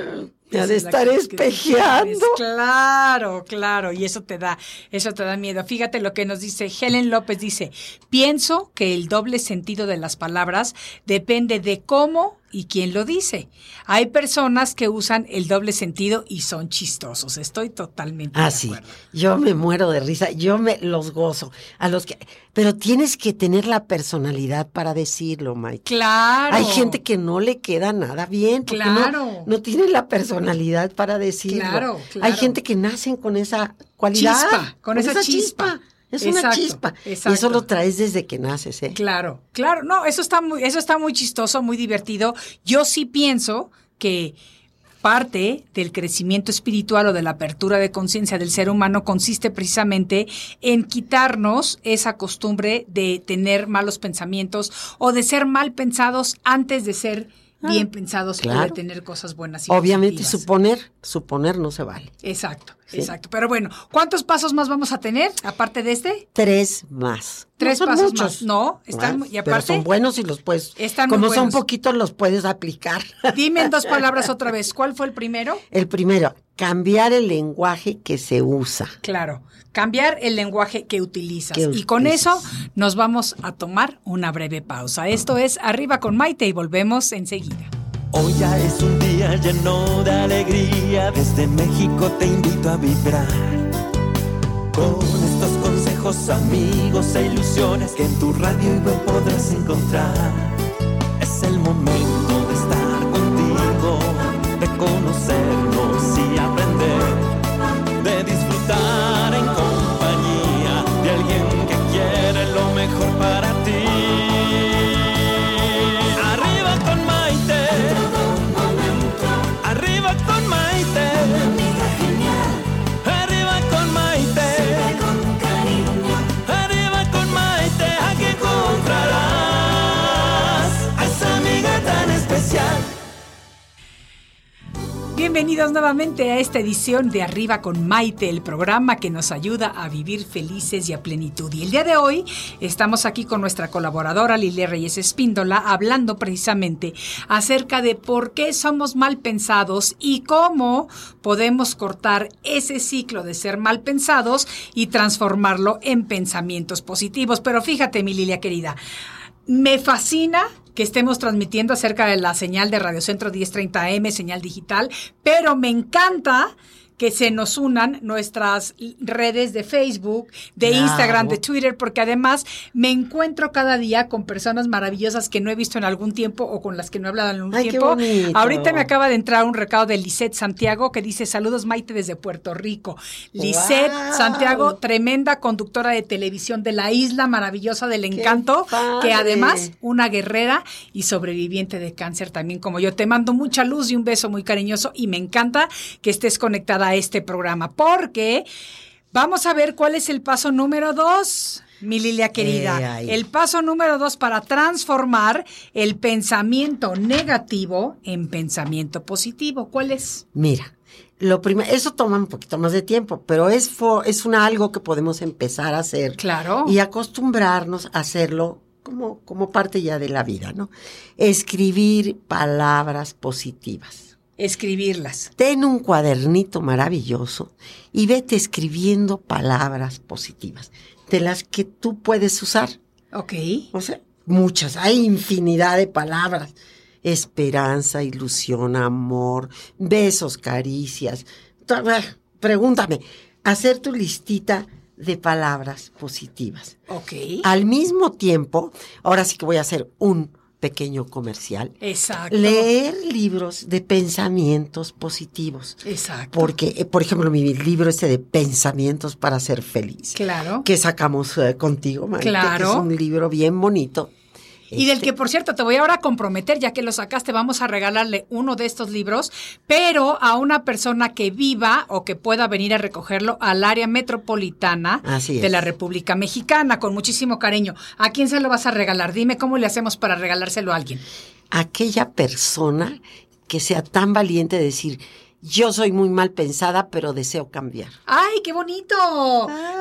me ha Esa de estar espejeando. Claro, claro, y eso te da, eso te da miedo. Fíjate lo que nos dice Helen López dice, pienso que el doble sentido de las palabras depende de cómo y quién lo dice. Hay personas que usan el doble sentido y son chistosos. Estoy totalmente Ah, de sí. acuerdo. Yo me muero de risa, yo me los gozo. A los que, pero tienes que tener la personalidad para decirlo, Mike. Claro. Hay gente que no le queda nada bien, porque no- Claro. no, tiene la personalidad para decirlo. Claro, Hay claro. gente que nacen con esa cualidad, Chispa, con esa chispa. Es una Exacto, chispa. Y eso lo traes desde que naces, ¿eh? Claro, claro, no, eso está muy, eso está muy chistoso, muy divertido. Yo sí pienso que parte del crecimiento espiritual o de la apertura de conciencia del ser humano consiste precisamente en quitarnos esa costumbre de tener malos pensamientos o de ser mal pensados antes de ser bien pensados o de Ah, claro. tener cosas buenas y Obviamente positivas. suponer, suponer no se vale. Exacto, exacto. Pero bueno, ¿cuántos pasos más vamos a tener aparte de este? Tres más. Tres No son pasos muchos. más. No, están Ah, muy- y pero son buenos y los puedes. Están muy como son buenos. poquitos, los puedes aplicar. Dime en dos palabras otra vez, ¿cuál fue el primero? El primero, cambiar el lenguaje que se usa. Claro, cambiar el lenguaje que utilizas. Y con eso nos vamos a tomar una breve pausa. Esto es Arriba con Maite y volvemos enseguida. Hoy ya es un día lleno de alegría, desde México te invito a vibrar. Con estos consejos, amigos e ilusiones que en tu radio y web podrás encontrar. Es el momento de estar contigo, de conocernos y aprender. de disfrutar en compañía de alguien que quiere lo mejor para ti. Bienvenidos nuevamente a esta edición de Arriba con Maite, el programa que nos ayuda a vivir felices y a plenitud. Y el día de hoy estamos aquí con nuestra colaboradora Lilia Reyes Espíndola hablando precisamente acerca de por qué somos mal pensados y cómo podemos cortar ese ciclo de ser mal pensados y transformarlo en pensamientos positivos. Pero fíjate, mi Lilia querida, me fascina que estemos transmitiendo acerca de la señal de Radio Centro 1030M, señal digital, pero me encanta que se nos unan nuestras redes de Facebook, de Claro. Instagram, de Twitter, porque además me encuentro cada día con personas maravillosas que no he visto en algún tiempo o con las que no he hablado en un Ay, tiempo. Ahorita me acaba de entrar un recado de Lisette Santiago que dice saludos Maite desde Puerto Rico. Lisette Wow. Santiago, tremenda conductora de televisión de la isla maravillosa del encanto, que además una guerrera y sobreviviente de cáncer también como yo. Te mando mucha luz y un beso muy cariñoso y me encanta que estés conectada a este programa porque vamos a ver cuál es el paso número dos. Mi Lilia querida, Eh, ahí. el paso número dos para transformar el pensamiento negativo en pensamiento positivo. ¿Cuál es? Mira, lo primero, eso toma un poquito más de tiempo, pero es, es una, algo que podemos empezar a hacer. Claro. Y acostumbrarnos a hacerlo como, como parte ya de la vida, ¿no? Escribir palabras positivas. Escribirlas. Ten un cuadernito maravilloso y vete escribiendo palabras positivas, de las que tú puedes usar. Ok. O sea, muchas, hay infinidad de palabras. Esperanza, ilusión, amor, besos, caricias. Ah, Pregúntame, hacer tu listita de palabras positivas. Ok. Al mismo tiempo, ahora sí que voy a hacer un pequeño comercial. Exacto. Leer libros de pensamientos positivos. Exacto. Porque, eh, por ejemplo, mi libro este de pensamientos para ser feliz Claro. que sacamos eh, contigo, Maite, Claro. que es un libro bien bonito. Y del Este, que, por cierto, te voy ahora a comprometer, ya que lo sacaste, vamos a regalarle uno de estos libros, pero a una persona que viva o que pueda venir a recogerlo al área metropolitana de la República Mexicana, con muchísimo cariño. ¿A quién se lo vas a regalar? Dime cómo le hacemos para regalárselo a alguien. aquella persona que sea tan valiente de decir, yo soy muy mal pensada, pero deseo cambiar. ¡Ay, qué bonito!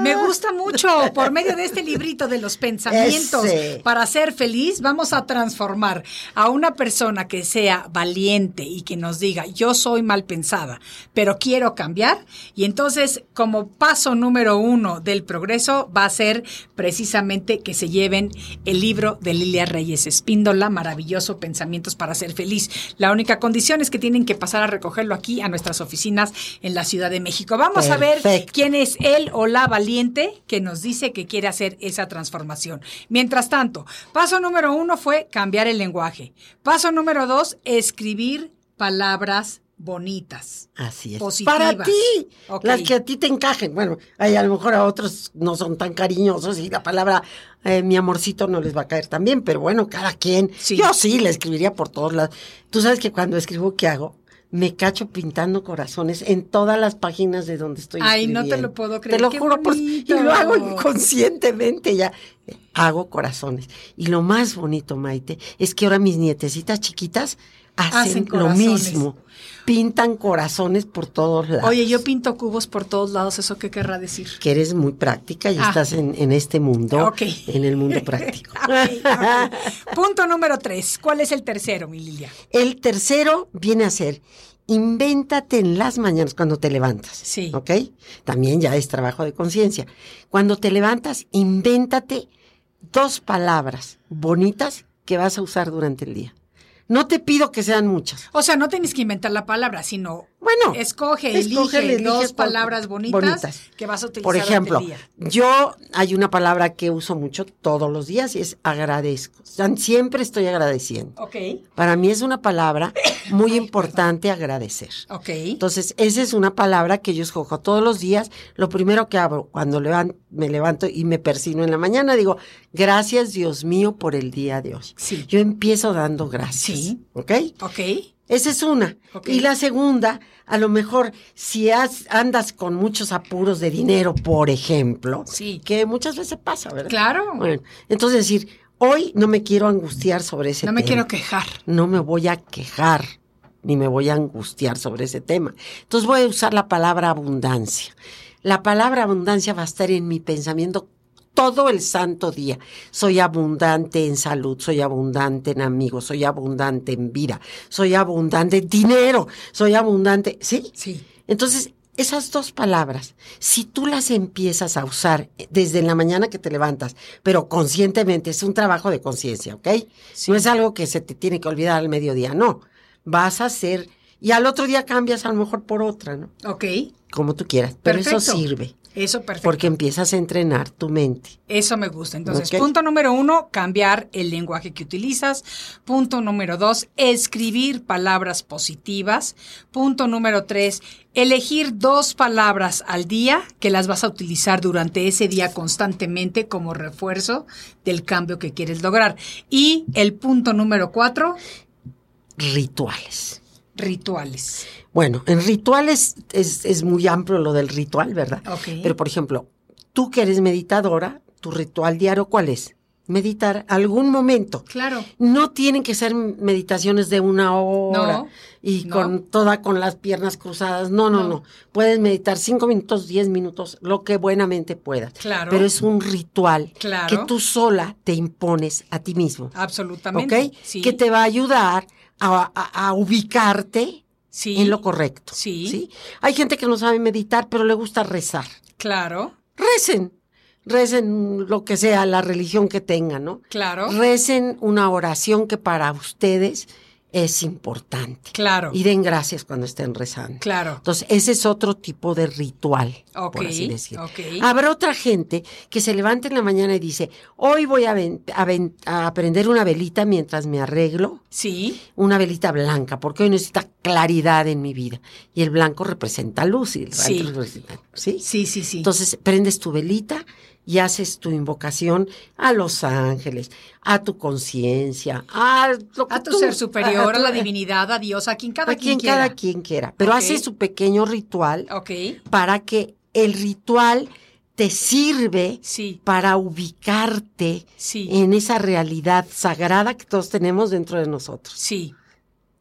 Me gusta mucho. Por medio de este librito de los pensamientos Ese. para ser feliz, vamos a transformar a una persona que sea valiente y que nos diga, yo soy mal pensada, pero quiero cambiar. Y entonces, como paso número uno del progreso, va a ser precisamente que se lleven el libro de Lilia Reyes Espíndola, maravilloso Pensamientos para ser feliz. La única condición es que tienen que pasar a recogerlo aquí a nuestras oficinas en la Ciudad de México. Vamos a ver quién es él o la valiente que nos dice que quiere hacer esa transformación. Mientras tanto, paso número uno fue cambiar el lenguaje. Paso número dos, escribir palabras bonitas. Así es. Positivas. Para ti, las que a ti te encajen. Bueno, hay, a lo mejor a otros no son tan cariñosos y la palabra eh, mi amorcito no les va a caer tan bien, pero bueno, cada quien. Sí. Yo sí le escribiría por todos lados. Tú sabes que cuando escribo, ¿qué hago? Me cacho pintando corazones en todas las páginas de donde estoy Ay, no te lo puedo creer, Te lo qué juro, por- y lo hago inconscientemente ya. Hago corazones. Y lo más bonito, Maite, es que ahora mis nietecitas chiquitas hacen, Hacen lo mismo. Pintan corazones por todos lados. Oye, yo pinto cubos por todos lados, ¿eso qué querrá decir? que eres muy práctica y Ah. estás en, en este mundo, Ok. en el mundo práctico. Punto número tres. ¿Cuál es el tercero, mi Lilia? El tercero viene a ser, invéntate en las mañanas cuando te levantas. Sí. ¿Ok? También ya es trabajo de conciencia. Cuando te levantas, invéntate dos palabras bonitas que vas a usar durante el día. No te pido que sean muchas. O sea, no tienes que inventar la palabra, sino Bueno, escoge, escoge, elige dos palabras bonitas, bonitas. que vas a utilizar Por ejemplo, día. yo hay una palabra que uso mucho todos los días y es agradezco. Siempre estoy agradeciendo. Ok, Para mí es una palabra muy importante agradecer. ok. Entonces, esa es una palabra que yo escojo todos los días. Lo primero que hago cuando levan- me levanto y me persino en la mañana, digo, gracias Dios mío por el día de hoy. Sí. Yo empiezo dando gracias. Sí. ¿Ok? Ok, Esa es una. Y la segunda, a lo mejor, si has- andas con muchos apuros de dinero, por ejemplo, Sí. que muchas veces pasa, ¿verdad? claro. Bueno, entonces decir, hoy no me quiero angustiar sobre ese no me tema. quiero quejar. No me voy a quejar, ni me voy a angustiar sobre ese tema. Entonces voy a usar la palabra abundancia. La palabra abundancia va a estar en mi pensamiento todo el santo día. Soy abundante en salud, soy abundante en amigos, soy abundante en vida, soy abundante en dinero, soy abundante, ¿sí? Sí. Entonces, esas dos palabras, si tú las empiezas a usar desde la mañana que te levantas, pero conscientemente, es un trabajo de conciencia, ¿ok? Sí. No es algo que se te tiene que olvidar al mediodía, no. Vas a hacer, y al otro día cambias a lo mejor por otra, ¿no? Ok, Como tú quieras, pero eso sirve, eso perfecto. porque empiezas a entrenar tu mente. Eso me gusta. Entonces, punto número uno, cambiar el lenguaje que utilizas. Punto número dos, escribir palabras positivas. Punto número tres, elegir dos palabras al día que las vas a utilizar durante ese día constantemente como refuerzo del cambio que quieres lograr. Y el punto número cuatro, Rituales. Rituales. Bueno, en rituales es, es muy amplio lo del ritual, ¿verdad? Pero, por ejemplo, tú que eres meditadora, tu ritual diario, ¿cuál es? Meditar algún momento. Claro. No tienen que ser meditaciones de una hora No, y no. con toda con las piernas cruzadas. No, no, No. no, Puedes meditar cinco minutos, diez minutos, lo que buenamente puedas. Claro. Pero es un ritual Claro. que tú sola te impones a ti mismo. Absolutamente. ¿Ok? Sí. Que te va a ayudar a, a- a ubicarte Sí. en lo correcto. Sí. Hay gente que no sabe meditar, pero le gusta rezar. Claro. Recen. Recen lo que sea, la religión que tengan, ¿no? Claro. Recen una oración que para ustedes es importante. Claro. Y den gracias cuando estén rezando. Claro. Entonces, ese es otro tipo de ritual, Ok, por así decirlo. ok. Habrá otra gente que se levanta en la mañana y dice, hoy voy a, a a prender una velita mientras me arreglo, Sí. una velita blanca, porque hoy necesita claridad en mi vida. Y el blanco representa luz. Y el Sí. representa- ¿sí? Sí, sí, sí. Entonces, prendes tu velita y haces tu invocación a los ángeles, a tu conciencia, a, lo que a tu tú- ser superior, a, la divinidad, a Dios, a quien cada a quien quien cada quiera. quien quiera. Pero Ok. hace su pequeño ritual Ok, para que el ritual te sirve sí, para ubicarte sí, en esa realidad sagrada que todos tenemos dentro de nosotros. sí,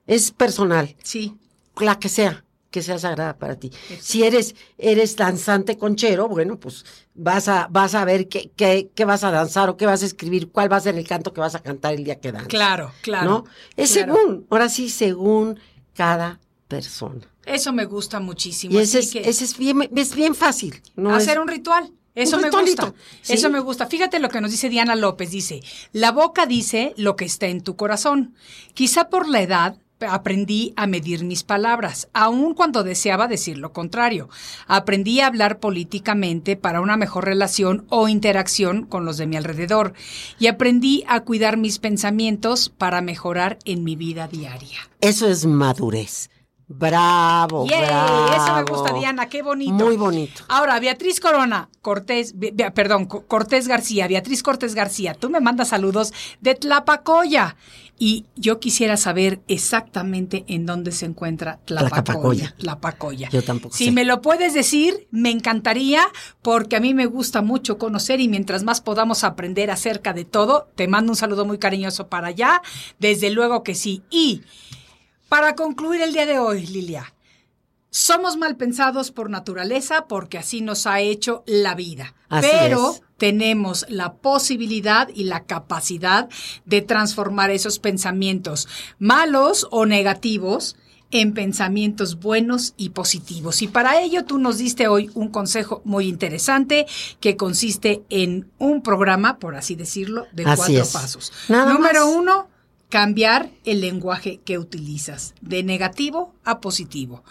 Es personal, sí, la que sea, que sea sagrada para ti. Si eres, eres danzante conchero, bueno, pues vas a, vas a ver qué, qué, qué vas a danzar o qué vas a escribir, cuál va a ser el canto que vas a cantar el día que danzas. claro, claro. ¿No? Es claro. según, ahora sí, según cada persona. Eso me gusta muchísimo. Y ese es, que ese es bien, es bien fácil. No hacer un ritual. Eso Un me gusta. sí. Eso me gusta. Fíjate lo que nos dice Diana López. Dice, la boca dice lo que está en tu corazón. Quizá por la edad aprendí a medir mis palabras, aun cuando deseaba decir lo contrario. Aprendí a hablar políticamente para una mejor relación o interacción con los de mi alrededor. Y aprendí a cuidar mis pensamientos para mejorar en mi vida diaria. Eso es madurez. Bravo, ¡Yay! bravo. Eso me gusta, Diana. Qué bonito. Muy bonito. Ahora, Beatriz Corona, Cortés, Be- Be- perdón, Co- Cortés García, Beatriz Cortés García, tú me mandas saludos de Tlapacoya. Y yo quisiera saber exactamente en dónde se encuentra Tlapacoya. Tlapacoya. Tlapacoya. Yo tampoco Si sé. me lo puedes decir, me encantaría, porque a mí me gusta mucho conocer y mientras más podamos aprender acerca de todo, te mando un saludo muy cariñoso para allá. Desde luego que sí. Y para concluir el día de hoy, Lilia, somos mal pensados por naturaleza porque así nos ha hecho la vida. Así Pero es. tenemos la posibilidad y la capacidad de transformar esos pensamientos malos o negativos en pensamientos buenos y positivos. Y para ello tú nos diste hoy un consejo muy interesante que consiste en un programa, por así decirlo, de Así cuatro es. pasos. Nada Número más. uno, cambiar el lenguaje que utilizas, de negativo a positivo.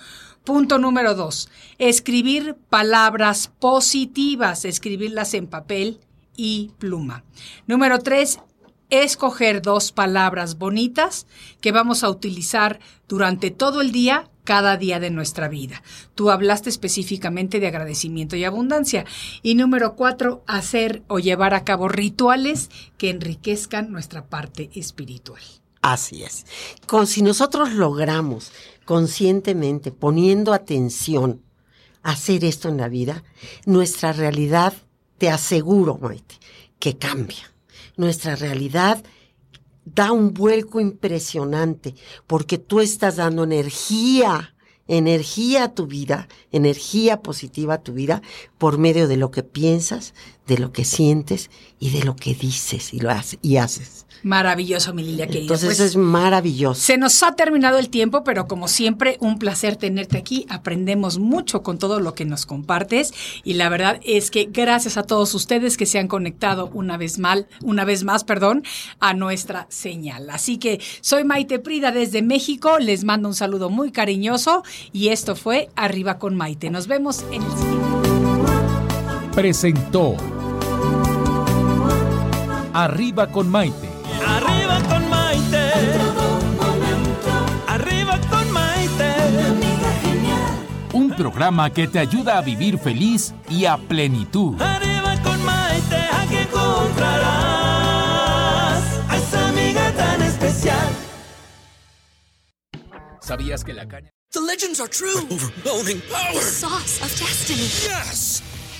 Punto número dos, escribir palabras positivas, escribirlas en papel y pluma. Número tres, escoger dos palabras bonitas que vamos a utilizar durante todo el día, cada día de nuestra vida. Tú hablaste específicamente de agradecimiento y abundancia. Y número cuatro, hacer o llevar a cabo rituales que enriquezcan nuestra parte espiritual. Así es. Con, si nosotros logramos conscientemente, poniendo atención, hacer esto en la vida, nuestra realidad, te aseguro, Maite, que cambia. Nuestra realidad da un vuelco impresionante porque tú estás dando energía, energía a tu vida, energía positiva a tu vida por medio de lo que piensas, de lo que sientes y de lo que dices y lo haces y haces. Maravilloso, mi Lilia querida. Entonces Pues, es maravilloso. Se nos ha terminado el tiempo, pero como siempre, un placer tenerte aquí. Aprendemos mucho con todo lo que nos compartes y la verdad es que gracias a todos ustedes que se han conectado una vez mal, una vez más, perdón, a nuestra señal. Así que soy Maite Prida desde México. Les mando un saludo muy cariñoso y esto fue Arriba con Maite. Nos vemos en el siguiente. Presentó Arriba con Maite. Arriba con Maite. Arriba con Maite. Un programa que te ayuda a vivir feliz y a plenitud. Arriba con Maite, aquí encontrarás a esa amiga tan especial. ¿Sabías que la caña... The legends are true. overwhelming power. Sauce of destiny. Yes!